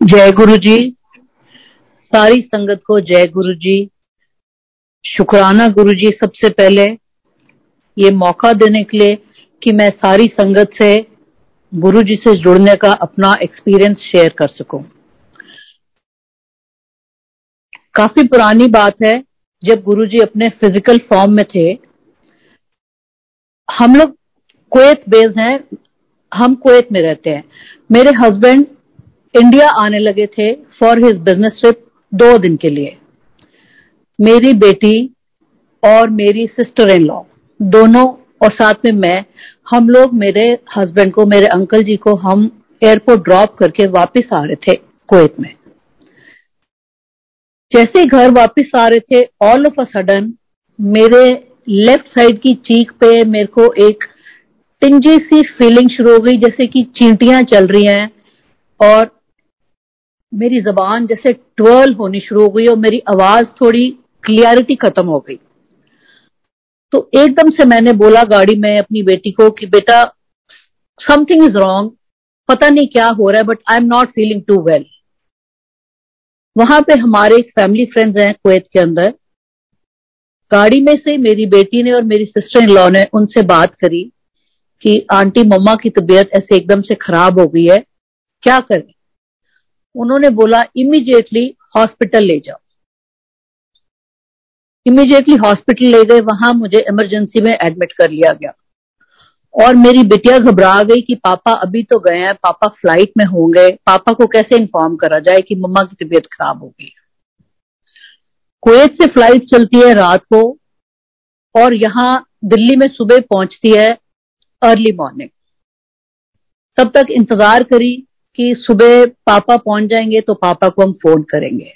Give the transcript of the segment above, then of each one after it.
जय गुरु जी सारी संगत को जय गुरु जी शुक्राना गुरु जी सबसे पहले ये मौका देने के लिए कि मैं सारी संगत से गुरु जी से जुड़ने का अपना एक्सपीरियंस शेयर कर सकूँ। काफ़ी पुरानी बात है, जब गुरु जी अपने फ़िज़िकल फॉर्म में थे, हम लोग कुवैत बेस हैं, हम कुवैत में रहते हैं। मेरे हस्बैंड इंडिया आने लगे थे फॉर हिज बिज़नेस ट्रिप दो दिन के लिए। मेरी बेटी और मेरी सिस्टर इन लॉ दोनों और साथ में मैं, हम लोग मेरे हस्बैंड को, मेरे अंकल जी को हम एयरपोर्ट ड्रॉप करके वापस आ रहे थे कुवैत में। जैसे घर वापस आ रहे थे ऑल ऑफ़ अ सडन मेरे लेफ़्ट साइड की चीक पे मेरे को एक टिंजी सी फीलिंग शुरू हो गई, जैसे कि चींटियाँ चल रही हैं और मेरी जबान जैसे ट्वर्ल होनी शुरू हो गई और मेरी आवाज़ थोड़ी क्लियरिटी खत्म हो गई। तो एकदम से मैंने बोला गाड़ी में अपनी बेटी को कि बेटा समथिंग इज़ रॉन्ग पता नहीं क्या हो रहा है but I am not feeling too well वहाँ पे हमारे एक फैमिली फ्रेंड्स हैं कुवैत के अंदर। गाड़ी में से मेरी बेटी ने और मेरी सिस्टर इन लॉ ने उनसे बात करी कि, आंटी, मम्मा की तबीयत ऐसे एकदम से खराब हो गई है, क्या करें? उन्होंने बोला इमीडिएटली हॉस्पिटल ले जाओ. इमीडिएटली हॉस्पिटल ले गए, वहाँ मुझे इमरजेंसी में एडमिट कर लिया गया। और मेरी बिटिया घबरा गई कि पापा अभी तो गए हैं, पापा फ़्लाइट में होंगे, पापा को कैसे इन्फॉर्म करा जाए कि मम्मा की तबीयत खराब हो गई कुवैत से फ़्लाइट चलती है रात को, और यहाँ दिल्ली में सुबह पहुँचती है अर्ली मॉर्निंग तब तक इंतज़ार करी कि सुबह पापा पहुँच जाएँगे तो पापा को हम फ़ोन करेंगे।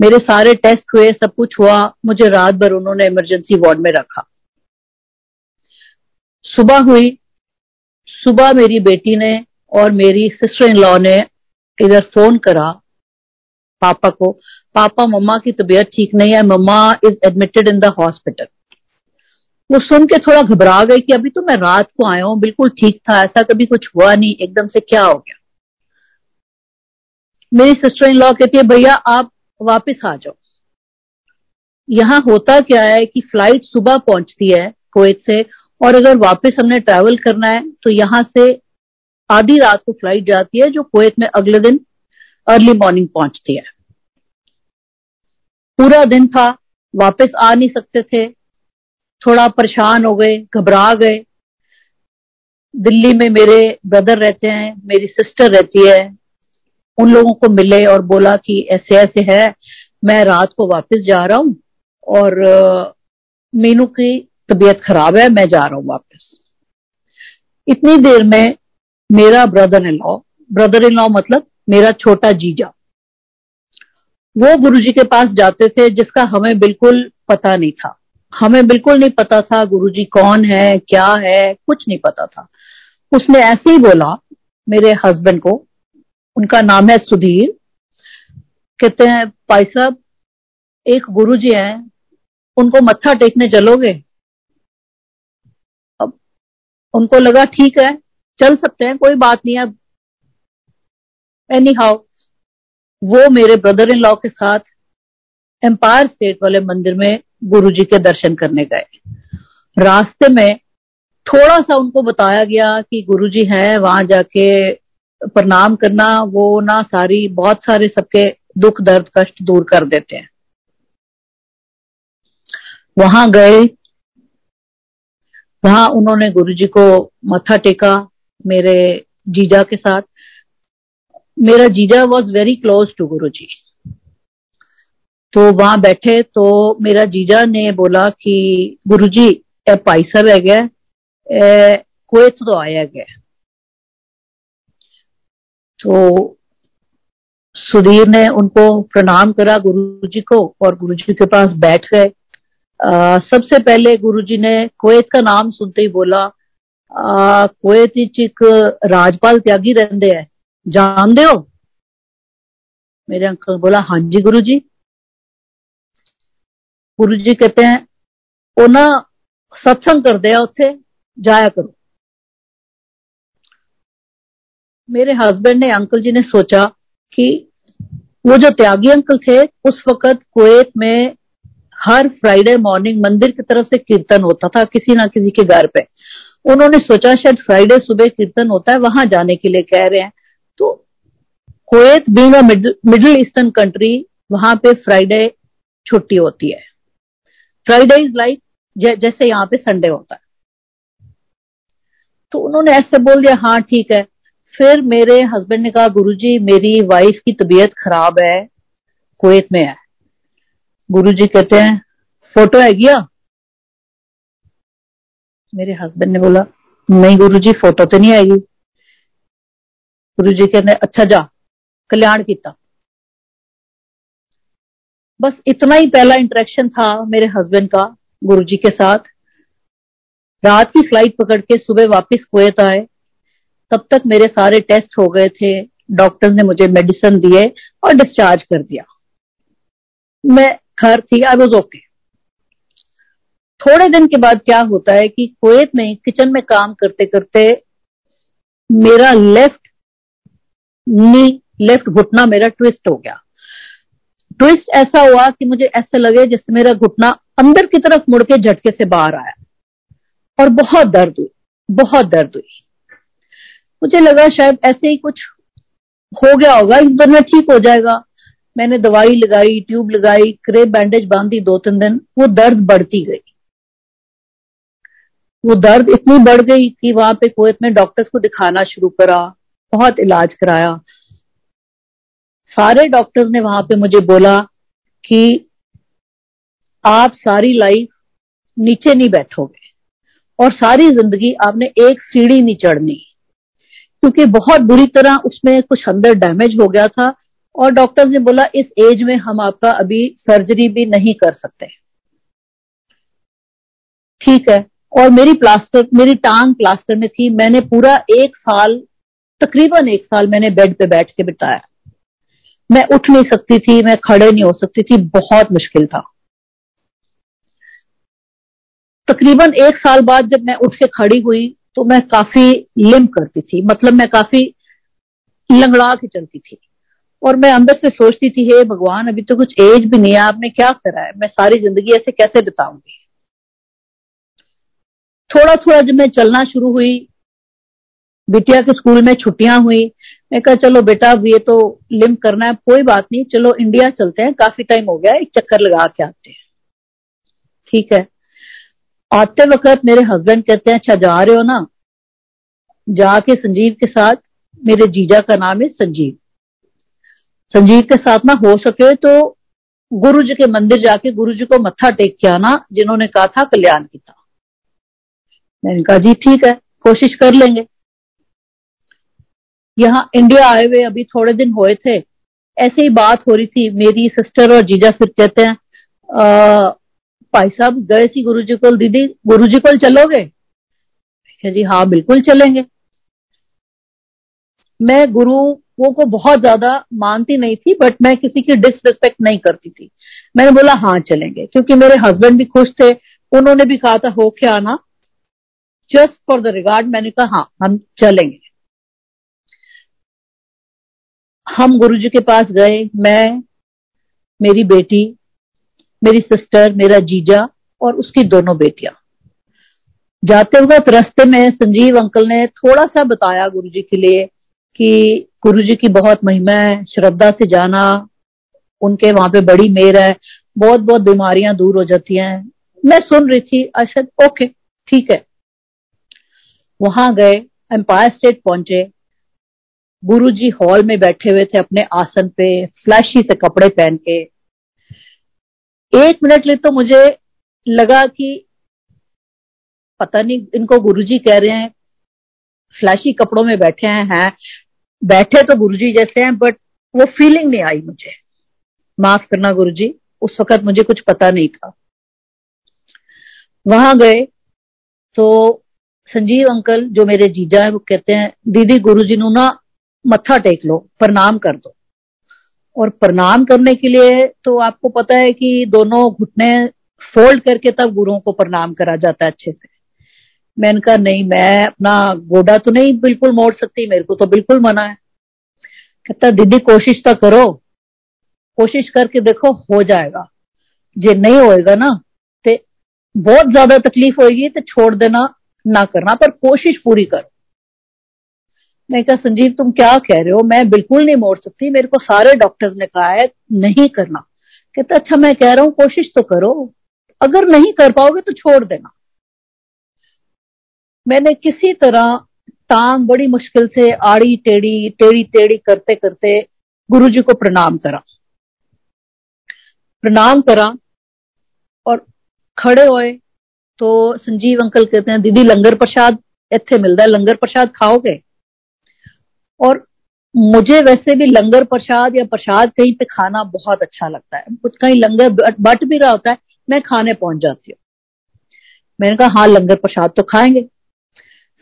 मेरे सारे टेस्ट हुए, सब कुछ हुआ, मुझे रात भर उन्होंने इमरजेंसी वार्ड में रखा। सुबह हुई, सुबह मेरी बेटी ने और मेरी सिस्टर इन लॉ ने इधर फ़ोन करा पापा को, पापा, मम्मा की तबीयत ठीक नहीं है, mamma is admitted in the hospital वो सुन के थोड़ा घबरा गई कि अभी तो मैं रात को आया हूँ, बिल्कुल ठीक था, ऐसा कभी कुछ हुआ नहीं, एकदम से क्या हो गया? मेरी सिस्टर इन लॉ कहती है, भैया, आप वापस आ जाओ। यहाँ होता क्या है कि फ़्लाइट सुबह पहुँचती है कुवैत से, और अगर वापस हमने ट्रैवल करना है तो यहाँ से आधी रात को फ़्लाइट जाती है, जो कुवैत में अगले दिन अर्ली मॉर्निंग पहुँचती है। पूरा दिन था, वापस आ नहीं सकते थे थोड़ा परेशान हो गए, घबरा गए। दिल्ली में मेरे ब्रदर रहते हैं, मेरी सिस्टर रहती है। उन लोगों को मिले और बोला कि ऐसे ऐसे है, मैं रात को वापस जा रहा हूँ और मीनू की तबीयत खराब है, मैं जा रहा हूँ वापस। इतनी देर में मेरा brother in law brother in law मतलब मेरा छोटा जीजा, वो गुरुजी के पास जाते थे जिसका हमें बिल्कुल पता नहीं था। हमें बिल्कुल नहीं पता था गुरुजी कौन है, क्या है, कुछ नहीं पता था। उसने ऐसे ही बोला मेरे हस्बैंड को, उनका नाम है सुधीर, कहते हैं, भाई साहब, एक गुरुजी हैं, उनको मत्था टेकने चलोगे? अब उनको लगा, ठीक है, चल सकते हैं, कोई बात नहीं, अब एनी हाउ वो मेरे ब्रदर इन लॉ के साथ एम्पायर स्टेट वाले मंदिर में गुरु जी के दर्शन करने गए। रास्ते में थोड़ा सा उनको बताया गया कि गुरु जी है, वहाँ जाके प्रणाम करना, वो ना सारी, बहुत सारे सबके दुख, दर्द, कष्ट दूर कर देते हैं। वहाँ गए। वहाँ उन्होंने गुरु जी को मत्था टेका मेरे जीजा के साथ। मेरा जीजा वॉज़ वेरी क्लोज टू गुरु जी तो वहाँ बैठे तो मेरा जीजा ने बोला कि, गुरुजी, ए पैसा रह गया कुवैत तो आया गया। तो सुधीर ने उनको प्रणाम करा गुरु जी को और गुरु जी के पास बैठ गए। सबसे पहले गुरु जी ने कुवैत का नाम सुनते ही बोला कुवैत एक राजपाल त्यागी रहते हैं जानते हो? मेरे अंकल बोला हाँ जी गुरु जी गुरु जी कहते हैं ਉਹ ਨਾ ਸਤਸੰਗ ਕਰਦੇ ਆ ਉੱਥੇ ਜਾਇਆ ਕਰੋ मेरे हस्बैंड ने अंकल जी ने सोचा कि वो जो त्यागी अंकल थे उस वक्त कुवैत में हर फ्राइडे मॉर्निंग मंदिर की तरफ से कीर्तन होता था किसी ना किसी के घर पे उन्होंने सोचा शायद फ्राइडे सुबह कीर्तन होता है वहां जाने के लिए कह रहे हैं तो Kuwait being a middle eastern country वहां पे फ्राइडे छुट्टी होती है फ्राइडे इज़ लाइक जैसे यहाँ पे संडे होता है। तो उन्होंने ऐसे बोल दिया हाँ ठीक है। फिर मेरे हस्बैंड ने कहा, गुरुजी, मेरी वाइफ की तबीयत खराब है कुवैत में है। गुरुजी कहते हैं फ़ोटो है गया मेरे हस्बैंड ने बोला, नहीं गुरुजी फ़ोटो तो नहीं आएगी। गुरुजी कहते अच्छा जा, कल्याण किया बस इतना ही पहला इंटरेक्शन था मेरे हस्बैंड का, गुरुजी के साथ। रात की फ़्लाइट पकड़ के सुबह वापस कुवैत आए। तब तक मेरे सारे टेस्ट हो गए थे। डॉक्टर ने मुझे मेडिसिन दिए और डिस्चार्ज कर दिया। मैं घर थी आई वॉज़ ओके थोड़े दिन के बाद क्या होता है कि कुवैत में किचन में काम करते करते मेरा लेफ़्ट नी लेफ़्ट घुटना मेरा ट्विस्ट हो गया। ट्विस्ट ऐसा हुआ कि मुझे ऐसे लगे जैसे मेरा घुटना अंदर की तरफ़ मुड़ के झटके से बाहर आया। और बहुत दर्द हुई, बहुत दर्द हुई। मुझे लगा शायद ऐसे ही कुछ हो गया होगा दिन ठीक हो जाएगा। मैंने दवाई लगाई, ट्यूब लगाई क्रेप बैंडेज बांधी दो तीन दिन, वो दर्द बढ़ती गई। वो दर्द इतनी बढ़ गई कि वहाँ पे कुवैत में डॉक्टर्स को दिखाना शुरू करा, बहुत इलाज कराया। सारे डॉक्टर्स ने वहाँ पे मुझे बोला कि आप सारी लाइफ नीचे नहीं बैठोगे और सारी ज़िंदगी आपने एक सीढ़ी नहीं चढ़नी। क्योंकि बहुत बुरी तरह उसमें कुछ अंदर डैमेज हो गया था और डॉक्टर्स ने बोला, इस एज में हम आपका अभी सर्जरी भी नहीं कर सकते। ठीक है। और मेरी प्लास्टर मेरी टांग प्लास्टर में थी। मैंने पूरा एक साल, तकरीबन एक साल मैंने बेड पे बैठ के बिताया। मैं उठ नहीं सकती थी, मैं खड़े नहीं हो सकती थी, बहुत मुश्किल था। तकरीबन एक साल बाद जब मैं उठ के खड़ी हुई तो मैं काफ़ी लिम करती थी मतलब मैं काफ़ी लंगड़ा के चलती थी। और मैं अंदर से सोचती थी, हे भगवान, अभी तो कुछ एज भी नहीं है, आपने क्या करा है? मैं सारी ज़िंदगी ऐसे कैसे बिताऊँगी? थोड़ा थोड़ा जब मैं चलना शुरू हुई बिटिया के स्कूल में छुट्टियाँ हुई। मैं कहा, चलो बेटा, अब ये तो लिम करना है, कोई बात नहीं, चलो इंडिया चलते हैं, काफ़ी टाइम हो गया, एक चक्कर लगा के आते हैं। ठीक है। आते वक्त मेरे हस्बैंड कहते हैं अच्छा जा रहे हो ना? जाके संजीव के साथ, मेरे जीजा का नाम है संजीव। संजीव के साथ ना हो सके तो गुरु जी के मंदिर जाके गुरु जी को मत्था टेक के आना, जिन्होंने कहा था कल्याण की था मैंने कहा, जी, ठीक है, कोशिश कर लेंगे। यहाँ इंडिया आए हुए अभी थोड़े दिन हुए थे। ऐसे ही बात हो रही थी। मेरी सिस्टर और जीजा फिर कहते हैं भाई साहब, गए सी गुरु जी को, दीदी गुरु जी को चलोगे? जी हाँ बिल्कुल चलेंगे। मैं गुरु वो को बहुत ज़्यादा मानती नहीं थी बट मैं किसी की डिसरिस्पेक्ट नहीं करती थी। मैंने बोला हाँ चलेंगे। क्योंकि मेरे हस्बैंड भी खुश थे। उन्होंने भी कहा था, हो क्या आना। जस्ट फॉर द रिगार्ड मैंने कहा हाँ हम चलेंगे। हम गुरु जी के पास गए, मैं, मेरी बेटी, मेरी सिस्टर मेरा जीजा और उसकी दोनों बेटियाँ। जाते वक्त रास्ते में संजीव अंकल ने थोड़ा सा बताया गुरु जी के लिए कि गुरु जी की बहुत महिमा है, श्रद्धा से जाना, उनके वहाँ पे बड़ी मेर है बहुत बहुत बीमारियाँ दूर हो जाती हैं। मैं सुन रही थी अच्छा ओके ठीक है। वहाँ गए एम्पायर स्टेट पहुँचे गुरु जी हॉल में बैठे हुए थे अपने आसन पे फ्लैशी से कपड़े पहन के। एक मिनट लिए तो मुझे लगा कि पता नहीं इनको गुरुजी कह रहे हैं फ्लैशी कपड़ों में बैठे हैं हैं। बैठे तो गुरुजी जैसे हैं बट वो फीलिंग नहीं आई मुझे। माफ़ करना गुरुजी, उस वक्त मुझे कुछ पता नहीं था। वहाँ गए तो संजीव अंकल, जो मेरे जीजा है, वो कहते हैं, दीदी, गुरुजी नु ना मत्था टेक लो, प्रणाम कर दो। और प्रणाम करने के लिए तो आपको पता है कि दोनों घुटने फोल्ड करके तब गुरुओं को प्रणाम करा जाता है अच्छे से। मैंने कहा नहीं, मैं अपना गोडा तो नहीं बिल्कुल मोड़ सकती, मेरे को तो बिल्कुल मना है। कहता, दीदी, कोशिश तो करो। कोशिश करके देखो, हो जाएगा। जे नहीं होएगा ना तो बहुत ज़्यादा तकलीफ़ होगी तो छोड़ देना ना करना, पर कोशिश पूरी करो। मैं कहा, संजीव, तुम क्या कह रहे हो? मैं बिल्कुल नहीं मोड़ सकती। मेरे को सारे डॉक्टर्स ने कहा है, नहीं करना। कहते अच्छा मैं कह रहा हूँ, कोशिश तो करो। अगर नहीं कर पाओगे तो छोड़ देना। मैंने किसी तरह टांग बड़ी मुश्किल से आड़ी टेढ़ी टेढ़ी टेढ़ी करते करते गुरु जी को प्रणाम करा। प्रणाम करा और खड़े होए। तो संजीव अंकल कहते हैं, दीदी, लंगर प्रसाद इतने मिलता है। लंगर प्रसाद खाओगे? और मुझे वैसे भी लंगर प्रसाद या प्रसाद कहीं पे खाना बहुत अच्छा लगता है। कुछ कहीं लंगर बट भी रहा होता है, मैं खाने पहुँच जाती हूँ। मैंने कहा हाँ लंगर प्रसाद तो खाएँगे।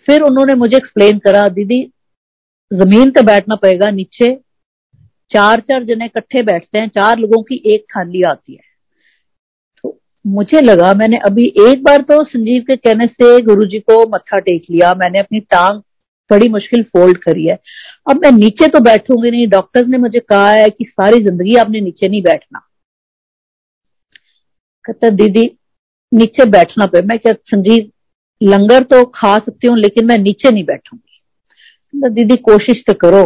फिर उन्होंने मुझे एक्सप्लेन करा, दीदी, ज़मीन पे बैठना पड़ेगा, नीचे चार चार जने इकट्ठे बैठते हैं, चार लोगों की एक थाली आती है। तो मुझे लगा, मैंने अभी एक बार तो संजीव के कहने से गुरुजी को मत्था टेक लिया, मैंने अपनी टांग बड़ी मुश्किल फोल्ड करी है अब मैं नीचे तो बैठूंगी नहीं डॉक्टर्स ने मुझे कहा है कि सारी जिंदगी आपने नीचे नहीं बैठना कहता दीदी नीचे बैठना पे मैं क्या संजीव लंगर तो खा सकती हूँ लेकिन मैं नीचे नहीं बैठूंगी दीदी कोशिश तो करो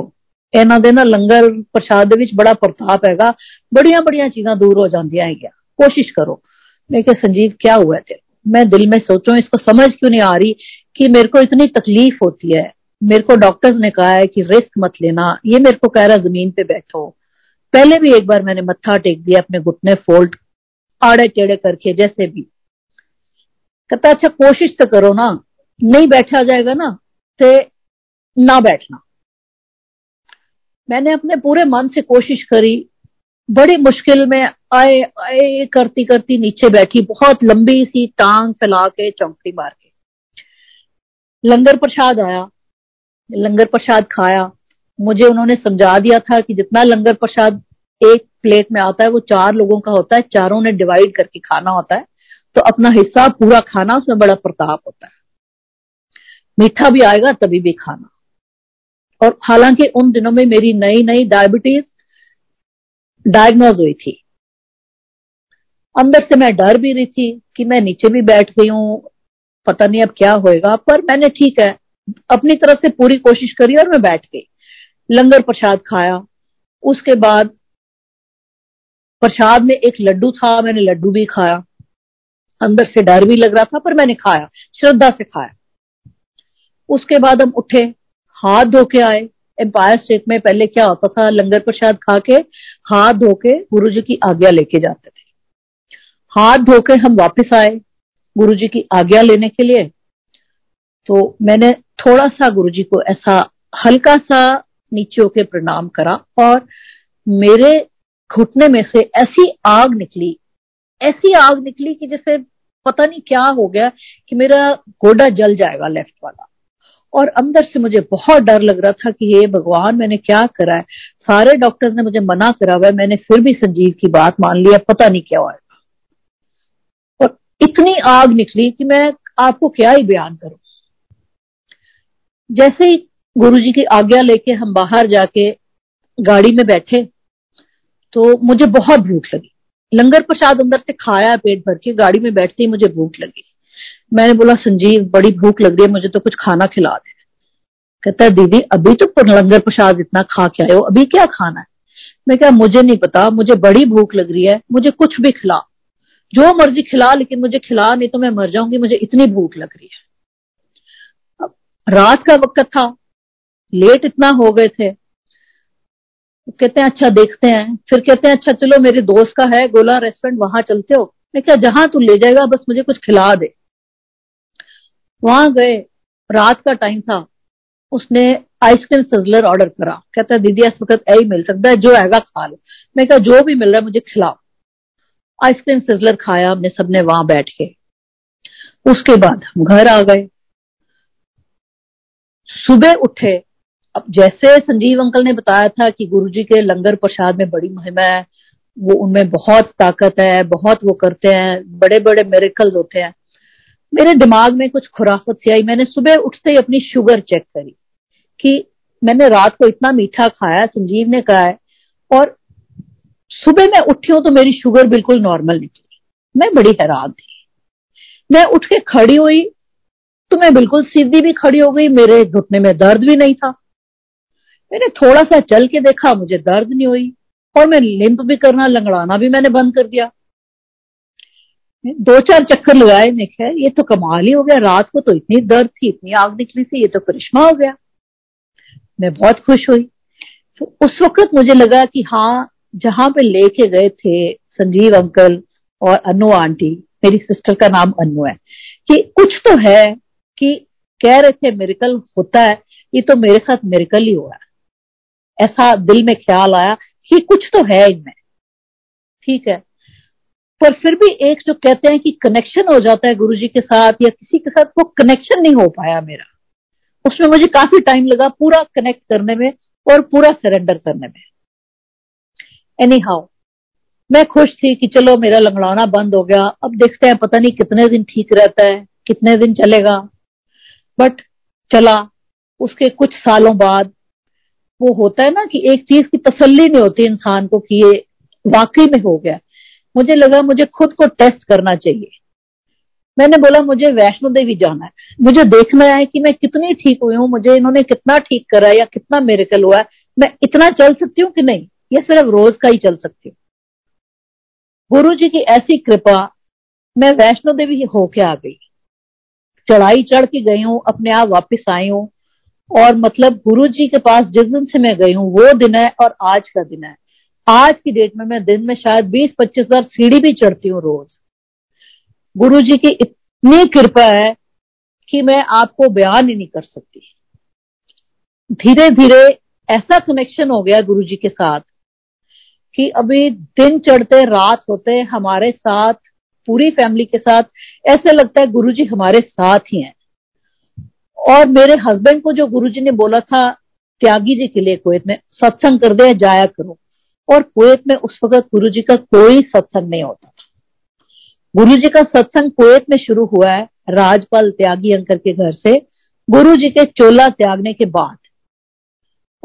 ਇਹਨਾਂ ਦੇ ਨਾ ਲੰਗਰ ਪ੍ਰਸ਼ਾਦ ਦੇ ਵਿੱਚ ਬੜਾ ਪ੍ਰਤਾਪ ਹੈਗਾ ਬੜੀਆਂ ਬੜੀਆਂ ਚੀਜ਼ਾਂ दूर हो ਜਾਂਦੀਆਂ ਹੈਗੀਆਂ कोशिश करो मैं क्या संजीव क्या हुआ है तेरे मैं दिल में सोचू इसको समझ क्यों नहीं आ रही कि मेरे को इतनी तकलीफ होती है मेरे को डॉक्टर्स ने कहा है कि रिस्क मत लेना। ये मेरे को कह रहा ज़मीन पे बैठो। पहले भी एक बार मैंने मत्था टेक दिया अपने घुटने फोल्ड आड़े टेढ़े करके, जैसे भी। कहता अच्छा कोशिश तो करो ना। नहीं बैठा जाएगा ना तो ना बैठना। मैंने अपने पूरे मन से कोशिश करी। बड़ी मुश्किल में आए आए करती करती नीचे बैठी। बहुत लंबी सी टांग फैला के, चौंकड़ी मार के। लंगर प्रसाद आया। लंगर प्रसाद खाया। मुझे उन्होंने समझा दिया था कि जितना लंगर प्रसाद एक प्लेट में आता है, वो चार लोगों का होता है, चारों ने डिवाइड करके खाना होता है। तो अपना हिस्सा पूरा खाना, उसमें बड़ा प्रताप होता है। मीठा भी आएगा, तभी भी खाना। और हालाँकि उन दिनों में मेरी नई नई डायबिटीज़ डायग्नोज हुई थी। अंदर से मैं डर भी रही थी कि मैं नीचे भी बैठ गई हूँ, पता नहीं अब क्या होएगा, पर मैंने ठीक है। अपनी तरफ़ से पूरी कोशिश करी और मैं बैठ गई। लंगर प्रसाद खाया। उसके बाद प्रसाद में एक लड्डू था, मैंने लड्डू भी खाया। अंदर से डर भी लग रहा था, पर मैंने खाया, श्रद्धा से खाया। उसके बाद हम उठे, हाथ धो के आए। एम्पायर स्टेट में पहले क्या होता था, लंगर प्रसाद खा के हाथ धो के गुरु जी की आज्ञा लेके जाते थे। हाथ धो के हम वापिस आए गुरु जी की आज्ञा लेने के लिए। तो मैंने थोड़ा सा गुरु जी को ऐसा हल्का सा नीचे होके प्रणाम करा और मेरे घुटने में से ऐसी आग निकली। ऐसी आग निकली कि जैसे पता नहीं क्या हो गया कि मेरा गोडा जल जाएगा लेफ़्ट वाला। और अंदर से मुझे बहुत डर लग रहा था कि हे भगवान, मैंने क्या करा है? सारे डॉक्टर्स ने मुझे मना करा हुआ है, मैंने फिर भी संजीव की बात मान लिया पता नहीं क्या हुआ और इतनी आग निकली कि मैं आपको क्या ही बयान करूँ? जैसे ही गुरु जी की आज्ञा लेके हम बाहर जाके गाड़ी में बैठे तो मुझे बहुत भूख लगी। लंगर प्रसाद अंदर से खाया, पेट भर के गाड़ी में बैठते ही मुझे भूख लगी। मैंने बोला, संजीव, बड़ी भूख लग रही है, मुझे तो कुछ खाना खिला दे। कहता है, दीदी, अभी तो लंगर प्रसाद इतना खा के हो, अभी क्या खाना है? मैं क्या मुझे नहीं पता, मुझे बड़ी भूख लग रही है, मुझे कुछ भी खिला। जो मर्ज़ी खिला, लेकिन मुझे खिला नहीं तो मैं मर जाऊँगी, मुझे इतनी भूख लग रही है। रात का वक्त था। लेट इतना हो गए थे। कहते हैं अच्छा देखते हैं। फिर कहते हैं अच्छा चलो, मेरे दोस्त का है, गोला रेस्टोरेंट वहाँ चलते हो। मैं क्या जहाँ तू ले जाएगा, बस मुझे कुछ खिला दे। वहाँ गए। रात का टाइम था। उसने आइसक्रीम सजलर ऑर्डर करा। कहता है, दीदी, इस वक्त यही मिल सकता है, जो हैगा खा लो। मैं कहा, जो भी मिल रहा है, मुझे खिलाओ आइसक्रीम सिजलर खाया, हमने सबने वहाँ बैठ के। उसके बाद हम घर आ गए। सुबह उठे। अब जैसे संजीव अंकल ने बताया था कि गुरुजी के लंगर प्रसाद में बड़ी महिमा है, वो उनमें बहुत ताकत है, बहुत वो करते हैं बड़े बड़े मेरिकल्स होते हैं। मेरे दिमाग में कुछ खुराफत सी आई। मैंने सुबह उठते ही अपनी शुगर चेक करी कि मैंने रात को इतना मीठा खाया, संजीव ने कहा है, और सुबह मैं उठी हूँ तो मेरी शुगर बिल्कुल नॉर्मल निकली। मैं बड़ी हैरान थी। मैं उठ के खड़ी हुई तो मैं बिल्कुल सीधी भी खड़ी हो गई, मेरे घुटने में दर्द भी नहीं था। मैंने थोड़ा सा चल के देखा, मुझे दर्द नहीं हुई, और मैं लिंप भी करना, लंगड़ाना भी मैंने बंद कर दिया। दो चार चक्कर लगाए खैर ये तो कमाल ही हो गया, रात को तो इतनी दर्द थी, इतनी आग निकली थी, ये तो करिश्मा हो गया। मैं बहुत खुश हुई। तो उस वक्त मुझे लगा कि हाँ जहाँ पे लेके गए थे संजीव अंकल और अनु आंटी, मेरी सिस्टर का नाम अनु है, कि कुछ तो है कि कह रहे थे मेरिकल होता है, ये तो मेरे साथ मेरिकल ही हुआ ऐसा दिल में ख्याल आया कि कुछ तो है इनमें। ठीक है। पर फिर भी एक जो कहते हैं कि कनेक्शन हो जाता है गुरुजी के साथ या किसी के साथ, वो कनेक्शन नहीं हो पाया मेरा। उसमें मुझे काफ़ी टाइम लगा पूरा कनेक्ट करने में और पूरा सरेंडर करने में। एनी हाउ मैं खुश थी कि चलो मेरा लंगड़ाना बंद हो गया। अब देखते हैं, पता नहीं कितने दिन ठीक रहता है, कितने दिन चलेगा। बट चला। उसके कुछ सालों बाद वो होता है ना कि एक चीज़ की तसल्ली नहीं होती इंसान को कि ये वाकई में हो गया। मुझे लगा मुझे खुद को टेस्ट करना चाहिए। मैंने बोला, मुझे वैष्णो देवी जाना है। मुझे देखना है कि मैं कितनी ठीक हुई हूँ, मुझे इन्होंने कितना ठीक करा या कितना मेरेकल हुआ है। मैं इतना चल सकती हूँ कि नहीं? ये सिर्फ़ रोज का ही चल सकती हूँ। गुरु जी की ऐसी कृपा, मैं वैष्णो देवी होके आ गई। चढ़ाई चढ़ के गई हूँ, अपने आप वापिस आई हूँ। और मतलब गुरु जी के पास जिस दिन से मैं गई हूँ, वो दिन है और आज का दिन है। आज की डेट में मैं दिन में शायद 20-25 बार सीढ़ी भी चढ़ती हूँ रोज। गुरु जी की इतनी कृपा है कि मैं आपको बयान ही नहीं कर सकती। धीरे धीरे ऐसा कनेक्शन हो गया गुरु जी के साथ कि अभी दिन चढ़ते, रात होते, हमारे साथ पूरी फैमिली के साथ, ऐसे लगता है गुरुजी हमारे साथ ही हैं। और मेरे हस्बैंड को जो गुरुजी ने बोला था, त्यागी जी के लिए कुवैत में, सत्संग कर दे, जाया करो। और कुवैत में उस वक्त गुरु जी का कोई सत्संग नहीं होता गुरु जी का सत्संग कुवैत में शुरू हुआ है, राजपाल त्यागी अंकर के घर से गुरु जी के चोला त्यागने के बाद।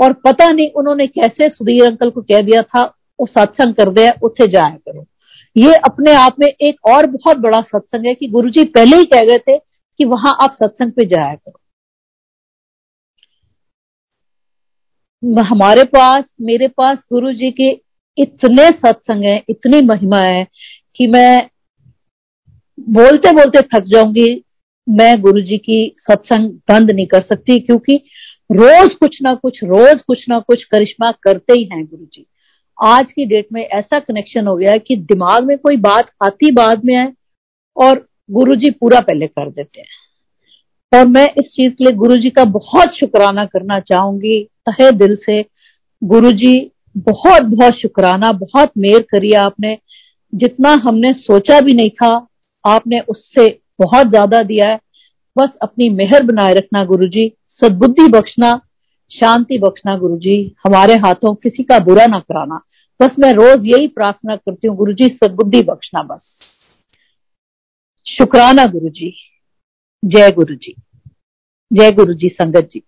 और पता नहीं उन्होंने कैसे सुधीर अंकल को कह दिया था, वो सत्संग कर दे उसे जाया करो। ये अपने आप में एक और बहुत बड़ा सत्संग है कि गुरुजी पहले ही कह गए थे कि वहाँ आप सत्संग पे जाया करो। हमारे पास, मेरे पास गुरु जी के इतने सत्संग है, इतनी महिमा है कि मैं बोलते बोलते थक जाऊँगी। मैं गुरु जी की सत्संग बंद नहीं कर सकती क्योंकि रोज कुछ ना कुछ, रोज कुछ ना कुछ करिश्मा करते ही हैं गुरु जी आज की डेट में ऐसा कनेक्शन हो गया है कि दिमाग में कोई बात आती बाद में है और गुरु जी पूरा पहले कर देते हैं। और मैं इस चीज़ के लिए गुरु जी का बहुत शुक्राना करना चाहूँगी। तहे दिल से गुरु जी बहुत बहुत शुक्राना, बहुत मेहर करी आपने। जितना हमने सोचा भी नहीं था, आपने उससे बहुत ज़्यादा दिया है। बस अपनी मेहर बनाए रखना गुरु जी सदबुद्धि बख्शना शांति बख्शना गुरु जी हमारे हाथों किसी का बुरा ना कराना। बस मैं रोज यही प्रार्थना करती हूँ गुरु जी सदबुद्धि बख्शना बस। शुक्राना गुरु जी जय गुरु जी जय गुरु जी संगत जी।